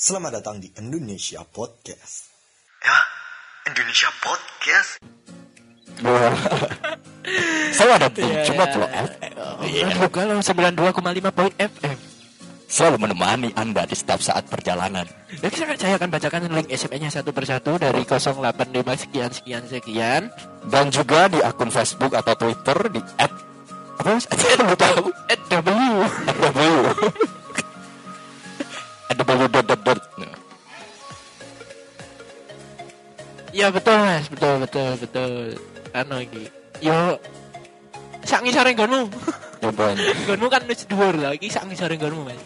Selamat datang di Indonesia Podcast. Ya, Indonesia Podcast. Saya ada di Cuma iya. Flow FM. Iya, kalau 92,5 poin FM. Selalu menemani Anda di setiap saat perjalanan. Jadi saya, saya akan bacakan link SMS-nya satu persatu dari 085 sekian sekian sekian. Dan juga di akun Facebook atau Twitter di at apa mas? Lupa tahu. Betul mas, betul betul betul. Anu iki. Yo sak ngisore nggonmu. Coba. Nggonmu kan wis dhuwur lah, iki sak ngisore nggonmu mas.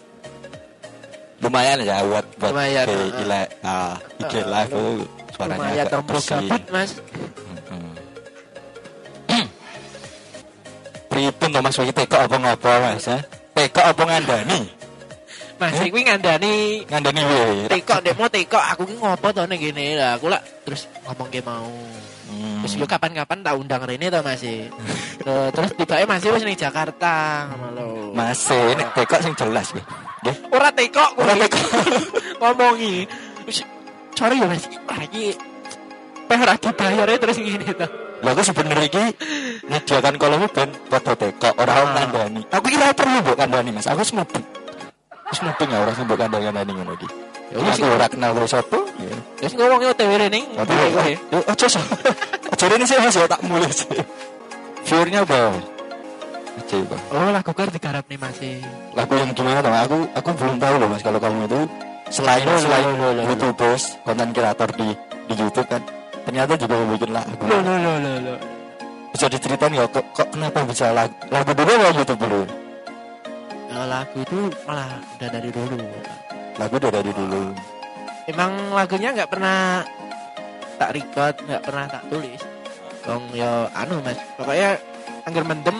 lumayan ya buat buat Lumayan, IG, uh, ile, ah, IG uh, live tuh suaranya Lumayan agak bersih. mas. Hmm. Pripun to Mas iki teko apa ngopo Mas ya? Teko apa ngandani? Mas iki ngandani Ngandani wae. teko demo teko aku ki ngopo to ning kene lah. Aku lah terus ngomong ke mau. Hmm. Terus yo kapan-kapan tak undang Rene to Mas. e. Loh, terus tiba Mas wis ning Jakarta ngono lho. Masih nek teko sing jelas ya. Nggih. Ora teko Ora kuwi. teko. ngomongi. Wis sorry ya Mas. Iki peh ora dibayar ya, terus ngene to. Lah aku sebenarnya iki nyediakan kolom ben foto teko ora Ah. kandani. Aku kira perlu mbok kandani Mas. Aku semuping. Wis muping ya ora sing mbok kandani ngono iki. Ya wis, aku ora kenal kowe sapa. Ya. Terus ngomongnya OTW Rene. Tapi yo ojo. Ojo ini sih Mas ya tak mulai sih. Viewernya apa? Bang. Oh, lagu kar digarap nih Mas. e. lagu yang gimana dong? Aku aku belum tahu loh mas kalau kamu itu selain selain youtubers konten kreator di di YouTube kan ternyata juga bikin lagu. Loh loh loh loh loh. Bisa diceritain ya kok, kok kenapa bisa lagu, lagu dulu apa YouTube dulu? Ya, lagu itu malah udah dari dulu. Lagu udah dari dulu. Emang lagunya nggak pernah tak record, nggak pernah tak tulis. Dong yo anu mas, pokoknya angger mendem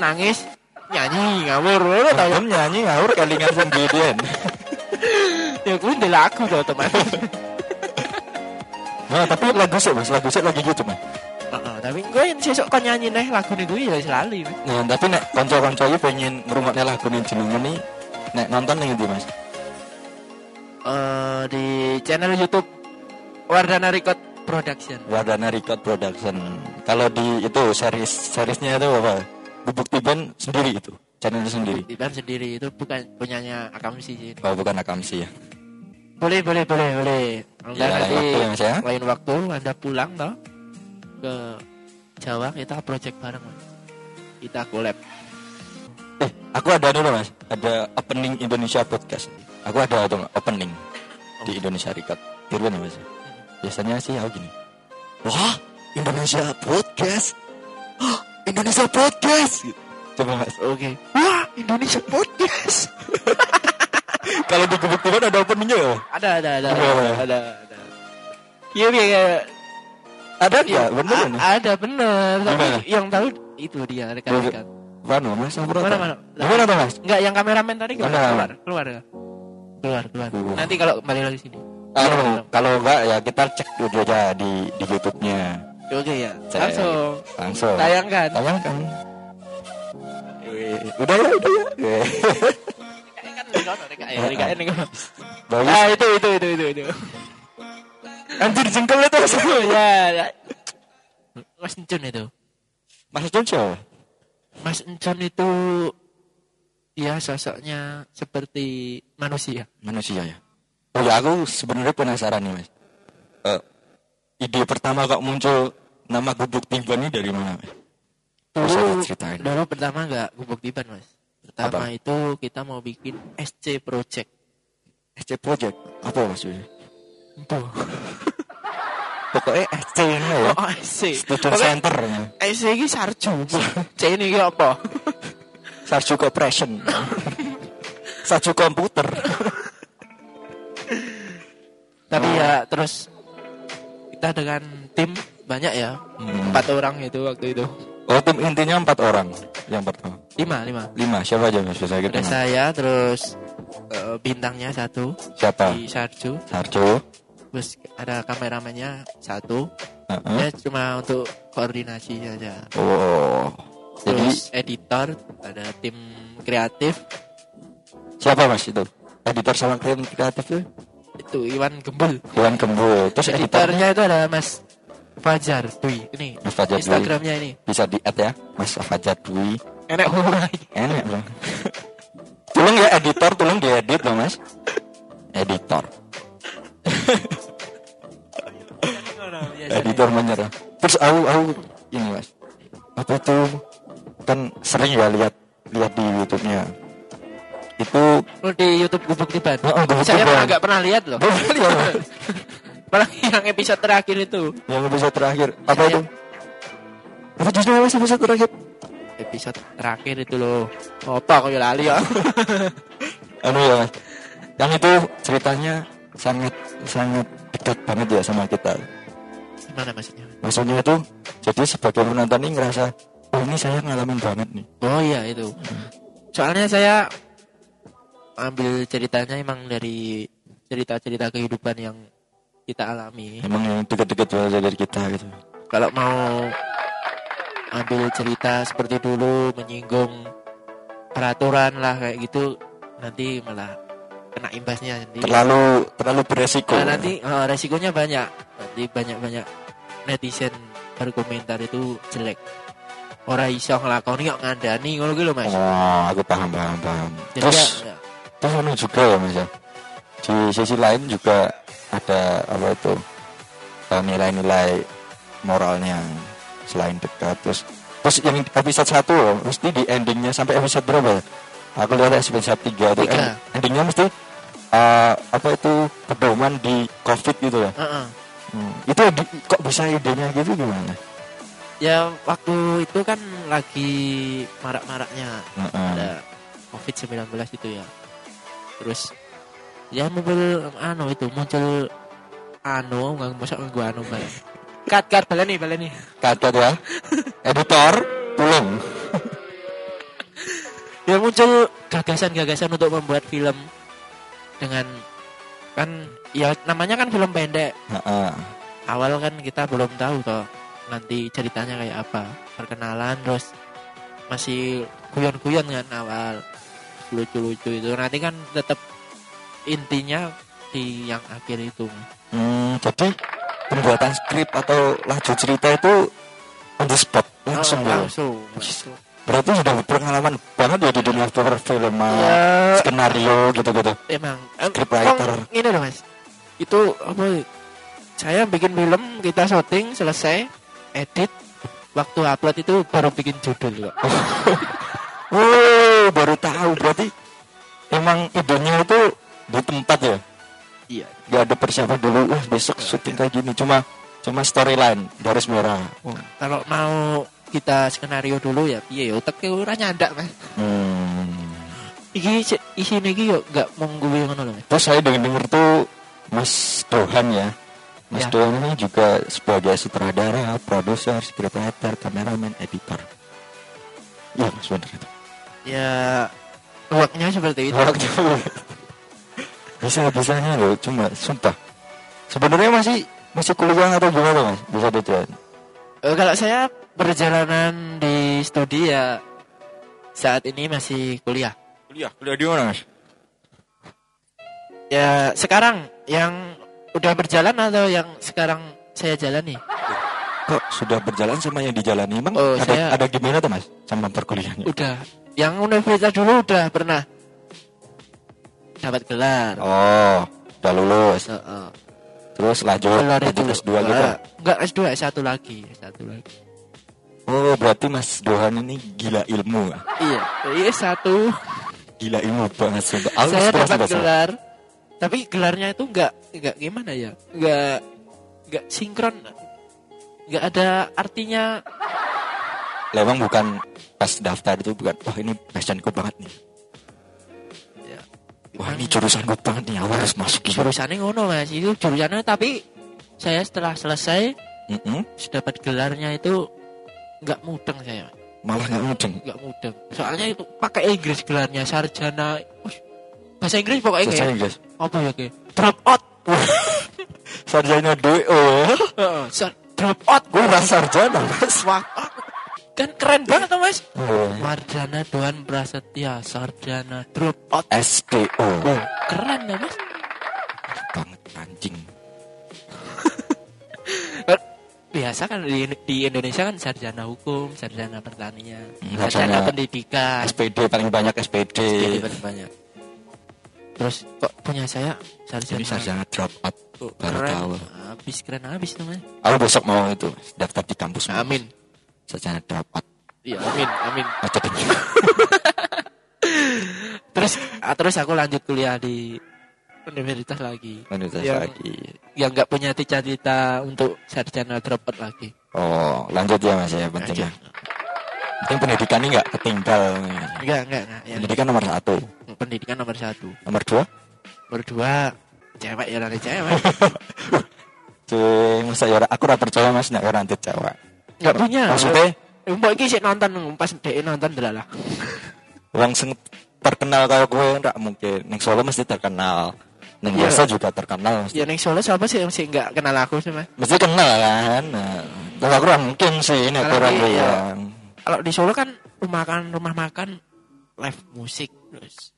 nangis nyanyi ngawur lo tau Kamu nyanyi ngawur kelingan sendirian. ya gue udah lagu tuh otomatis Nah tapi lagu sih mas, lagu sih lagi. Heeh, tapi gue yang sesok kon nyanyi nih lagu nih gue ya selalu. Nah tapi nek konco-konco ini pengen ngerungoknya lagu nih jenenge nih nek nonton nih gitu mas. Eh, di channel YouTube Wardana Record Production Wardana Record Production. Kalau di itu series seriesnya itu apa? Bubuk Tiban sendiri itu, channelnya sendiri. Iban sendiri itu bukan punyanya Akamsi sih Oh bukan Akamsi ya. boleh boleh boleh boleh Ya, Ntar lain waktu ya, Mas, ya. lain waktu anda pulang toh ke Jawa kita project bareng Mas. kita collab Eh, aku ada dulu mas, ada opening Indonesia podcast. Aku ada itu opening di Indonesia Record. Dirwan ya mas. Biasanya sih aku gini. Wah, Indonesia podcast. Hah, Indonesia podcast. Gitu. Coba mas. oke wah Indonesia podcast Kalau di Gebuk Tiban ada openingnya ya? ada ada ada Iya, ada iya. ada ada iya iya Ada nggak? Bener a- ada bener tapi Gimana? yang tahu itu dia rekan-rekan Mana mas? Mana, mana? Mana tuh mas? Enggak, yang kameramen tadi keluar, keluar, keluar, ya? keluar, keluar. Keluar. Nanti kalau kembali lagi sini. Anu, kalau enggak ya kita cek dulu aja di di YouTube-nya. Oke ya, langsung Langsung. tayangkan. Tayangkan. Udah ya, udah ya. Kan di kono, DKI, DKI nih kono. Bagus. Ah itu itu itu itu itu. Anjir jengkel itu mas. ya, ya. Mas Encon itu. Mas Jojo. Mas Encon itu ya sosoknya seperti manusia. Manusia ya. Oh ya aku sebenarnya penasaran nih mas. Eh, ide pertama kok muncul nama gubuk timbang ini dari mana? Mas? Dulu, dulu pertama nggak gubuk tiban mas. Pertama Apa? itu kita mau bikin SC Project. SC Project. Apa maksudnya? Tuh. Pokoknya SC ini ya. Oh, SC. Student Pokoknya Center. SC ini sarju. C ini apa? Sarju Corporation. Sarju komputer. Tapi ya terus kita dengan tim banyak ya. Hmm. Empat orang itu waktu itu. Oh tim intinya empat orang yang pertama. Lima, lima. Lima siapa aja mas? Kita Ada saya, terus eh, bintangnya satu Siapa? di Sarju. Sarjo. Terus ada kameramennya satu. Heeh. Ya cuma untuk koordinasi saja. Oh. Jadi Terus editor, ada tim kreatif. siapa mas itu? editor sama tim kreatif tuh Itu Iwan Gembul. Iwan Gembul terus editornya Editornya itu ada Mas Fajar Dwi. Ini Mas Fajar Dwi. Instagramnya ini. bisa di add ya Mas Fajar Dwi Enak mulai. enak bro tolong ya editor tolong diedit loh mas editor editor menyerah terus aku aku ini mas apa tuh kan sering ya lihat lihat di YouTube-nya itu Oh, di YouTube Gubuk Tiban. Oh, oh, Gubuk Saya Tiban. agak pernah lihat loh. Mas. Apalagi yang episode terakhir itu. yang episode terakhir apa Saya- itu apa justru mas episode terakhir Episode terakhir itu loh. Apa kok ya lali ya? anu ya mas yang itu ceritanya sangat sangat dekat banget ya sama kita Gimana maksudnya? maksudnya itu jadi sebagai penonton ini ngerasa oh ini saya ngalamin banget nih Oh iya itu. Soalnya saya ambil ceritanya emang dari cerita-cerita kehidupan yang kita alami. emang yang dekat-dekat banget dari kita gitu Kalau mau ambil cerita seperti dulu menyinggung peraturan lah kayak gitu nanti malah kena imbasnya nanti. terlalu terlalu beresiko Nah, nanti eh, resikonya banyak. Nanti banyak-banyak netizen berkomentar itu jelek. Ora iso nglakoni kok ngandani ngono ki lho Mas. oh aku paham paham paham Jadi terus ya, terus anu juga ya mas ya di sisi lain juga ada apa itu eh, nilai-nilai moralnya selain dekat terus terus yang episode satu mesti di endingnya sampai episode berapa ya aku lihat episode tiga Tiga. end- endingnya mesti eh, apa itu pedoman di covid gitu ya Heeh. Hmm. itu di- kok bisa idenya gitu gimana Ya waktu itu kan lagi marak-maraknya Heeh. ada COVID-19 itu ya. Terus ya muncul anu itu muncul anu nggak masa gua anu balik. Kat kat baleni baleni. kata ya editor tolong Ya muncul gagasan-gagasan untuk membuat film dengan kan ya namanya kan film pendek. Heeh. Awal kan kita belum tahu toh nanti ceritanya kayak apa. Perkenalan terus masih guyon-guyon kan awal lucu-lucu itu nanti kan tetap intinya di yang akhir itu Hmm, jadi pembuatan skrip atau laju cerita itu on the spot langsung Oh, ya. langsung, langsung. Berarti sudah berpengalaman banget ya di dunia perfilman, ya skenario gitu-gitu. emang em, Scriptwriter. Kong, ini loh mas itu apa saya bikin film kita syuting selesai edit waktu upload itu baru bikin judul kok Oh, baru tahu berarti emang idenya itu di tempat ya. iya Gak ada persiapan dulu. Wah, besok syuting kayak gini cuma cuma storyline garis merah. Kalau mau kita skenario dulu ya iya ya otaknya ora nyandak mas Hmm. iki isine iki yo gak mau gue ngono loh mas Terus saya dengar-dengar tuh Mas Dohan ya. Mas Ya. Dohan ini juga sebagai sutradara, produser, scriptwriter, kameramen, editor. Iya, Mas bener itu. ya worknya seperti itu Waktu bisa bisanya loh, cuma sumpah. Sebenarnya masih masih kuliah atau gimana mas? Bisa dijual. Eh, kalau saya perjalanan di studi ya saat ini masih kuliah. Kuliah, kuliah di mana mas? Ya sekarang yang udah berjalan atau yang sekarang saya jalani? Kok sudah berjalan sama yang dijalani? Emang Oh, ada, saya- ada gimana tuh mas? Sama perkuliahannya? Udah. Yang universitas dulu udah pernah dapat gelar. Oh, udah lulus. Heeh. Terus lanjut, lanjut S2 gitu. Enggak S2, S1 lagi, S1 lagi. Oh, berarti Mas Dohan ini gila ilmu. ah. Iya, iya satu. Gila ilmu banget sumpah. Aku saya dapat gelar. Tapi gelarnya itu enggak enggak gimana ya? Enggak enggak sinkron. Enggak ada artinya Lah, emang bukan pas daftar itu bukan wah ini passionku banget nih. ya. Wah ini jurusanku banget nih, aku harus masuk jurusannya ngono Mas. Itu jurusannya tapi saya setelah selesai Mm-mm. dapat gelarnya itu enggak mudeng saya. Malah nggak mudeng. Enggak mudeng. Soalnya itu pakai Inggris gelarnya sarjana Ush, bahasa Inggris pokoknya Selesai kayak guys. apa ya kayak drop out. Sarjana DO. Heeh, sar- drop out. Gue udah sarjana mas. Kan keren banget tuh mas. Oh, Mardana Doan Prasetya Sarjana Dropout. SDO. Oh, keren ya mas. Banget anjing. Biasa kan di, di Indonesia kan sarjana hukum, sarjana pertanian, Hmm, sarjana sarjana- pendidikan. SPD paling banyak SPD. Jadi paling banyak. Terus kok punya saya sarjana, Jadi sarjana drop out. Oh, baru keren. tahu. Habis keren habis namanya. Aku besok mau itu daftar di kampus. Amin. Sarjana drop out. Iya, amin, amin. Terus ah, terus aku lanjut kuliah di universitas lagi. Universitas Yang- lagi. Yang nggak punya cita-cita untuk sarjana dropout lagi. Oh, lanjut ya Mas ya pentingnya. Penting pendidikan ini nggak ketinggal. Enggak, enggak, enggak. Yang Pendidikan nomor satu. pendidikan nomor satu. Nomor dua. Nomor dua, cewek ya nanti cewek. Cuy, masa ya ora- aku ora percaya Mas nek ora antit cewek. Enggak punya. Maksudnya Mbok iki sik nonton pas dhek nonton delalah. wong sing terkenal kayak gue enggak mungkin. Ning Solo mesti terkenal. Ning Iya. biasa juga terkenal. Mesti, Ya ning Solo siapa sih yang sih enggak kenal aku sih, Mas? mesti kenal kan. Nah, aku ora mungkin sih nek Kalau orang iya. yang Kalau di Solo kan rumah makan rumah makan live musik terus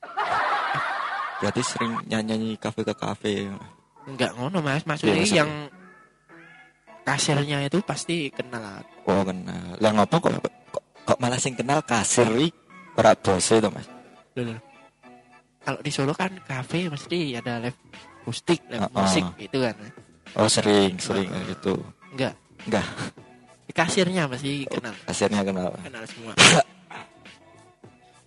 berarti sering nyanyi kafe ke kafe. enggak ngono Mas, maksudnya maksudnya. yang kasirnya itu pasti kenal aku. Oh kenal. Lah ngopo kok, kok, kok malah sing kenal kasir ora bose to Mas. Loh, loh. Kalau di Solo kan kafe mesti ada live musik, live Ah, musik ah. itu kan. Oh sering, sering gitu. Enggak. Enggak, Kasirnya pasti kenal. kasirnya kenal. Kenal semua.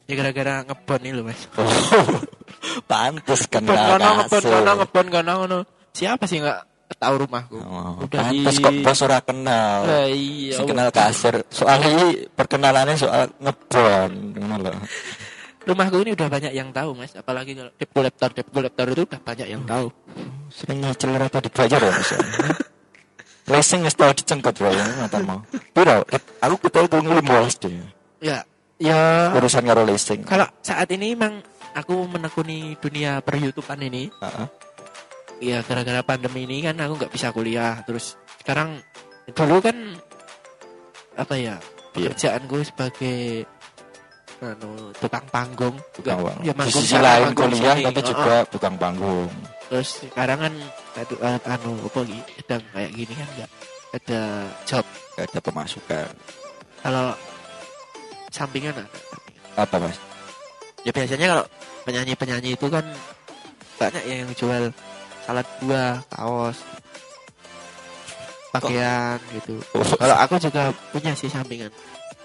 ya gara-gara ngebon nih loh, Mas. Oh, pantes Ngebon kenal kono, ngebon kasir. kono, ngebon kono, ngono. Siapa sih enggak tahu rumahku? Oh, Udah pantes di- kok bos ora kenal. Lah, iya. Sing kenal kasir. Soalnya ini perkenalannya soal ngebon, ngono lho. Rumahku ini udah banyak yang tahu, Mas. Apalagi kalau debt collector, debt collector itu udah banyak yang tahu. Sering nyicil apa dibayar ya Mas. ya? Racing wis tau dicengket wae ngoten mau. Piro? Aku ketemu ku ngelimos deh. Ya, ya. Urusan karo leasing. Kalau saat ini emang aku menekuni dunia per YouTubean ini, Heeh. ya gara-gara pandemi ini kan aku nggak bisa kuliah. Terus sekarang dulu kan apa ya Iya. pekerjaanku sebagai anu, tukang panggung Tukang ya Di manggung sisi lain kuliah tapi Oh, juga oh. tukang panggung. terus sekarang kan anu, anu apa gitu sedang kayak gini kan nggak ada job Gak ada pemasukan. kalau sampingan ada Apa Mas? ya biasanya kalau penyanyi penyanyi itu kan banyak yang jual salad buah kaos pakaian gitu kalau aku juga punya sih sampingan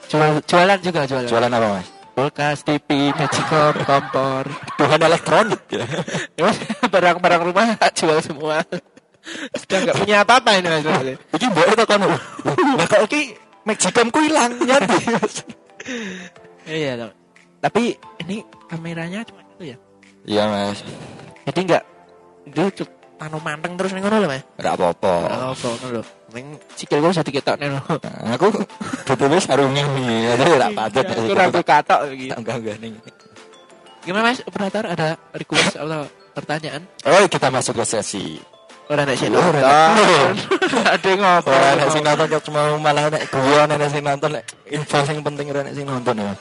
jual jualan juga jualan Jualan apa Mas? Kulkas TV magicom kompor Bahan elektronik ya. Barang-barang rumah tak jual semua sudah nggak punya apa-apa ini mas Iki mbok itu kan. Lah kok iki magicom ku ilang nyati. iya dong. tapi ini kameranya cuma itu ya Iya Mas. jadi nggak cuk anu manteng terus nih ngono lho mas Ora apa-apa. Apa ngono lho. Ning sikil gue sedikit tok nih. Nah, Aku betul sarungnya nih. Ada ora patut. Aku rambut katok iki. Enggak enggak nih. Gimana Mas operator ada request atau pertanyaan? Oh, kita masuk ke sesi. Ora nek sing nonton. Ada ngopo. Ora nek sing nonton cuma malah nek gua nek sing nonton info sing penting ora nek sing nonton ya.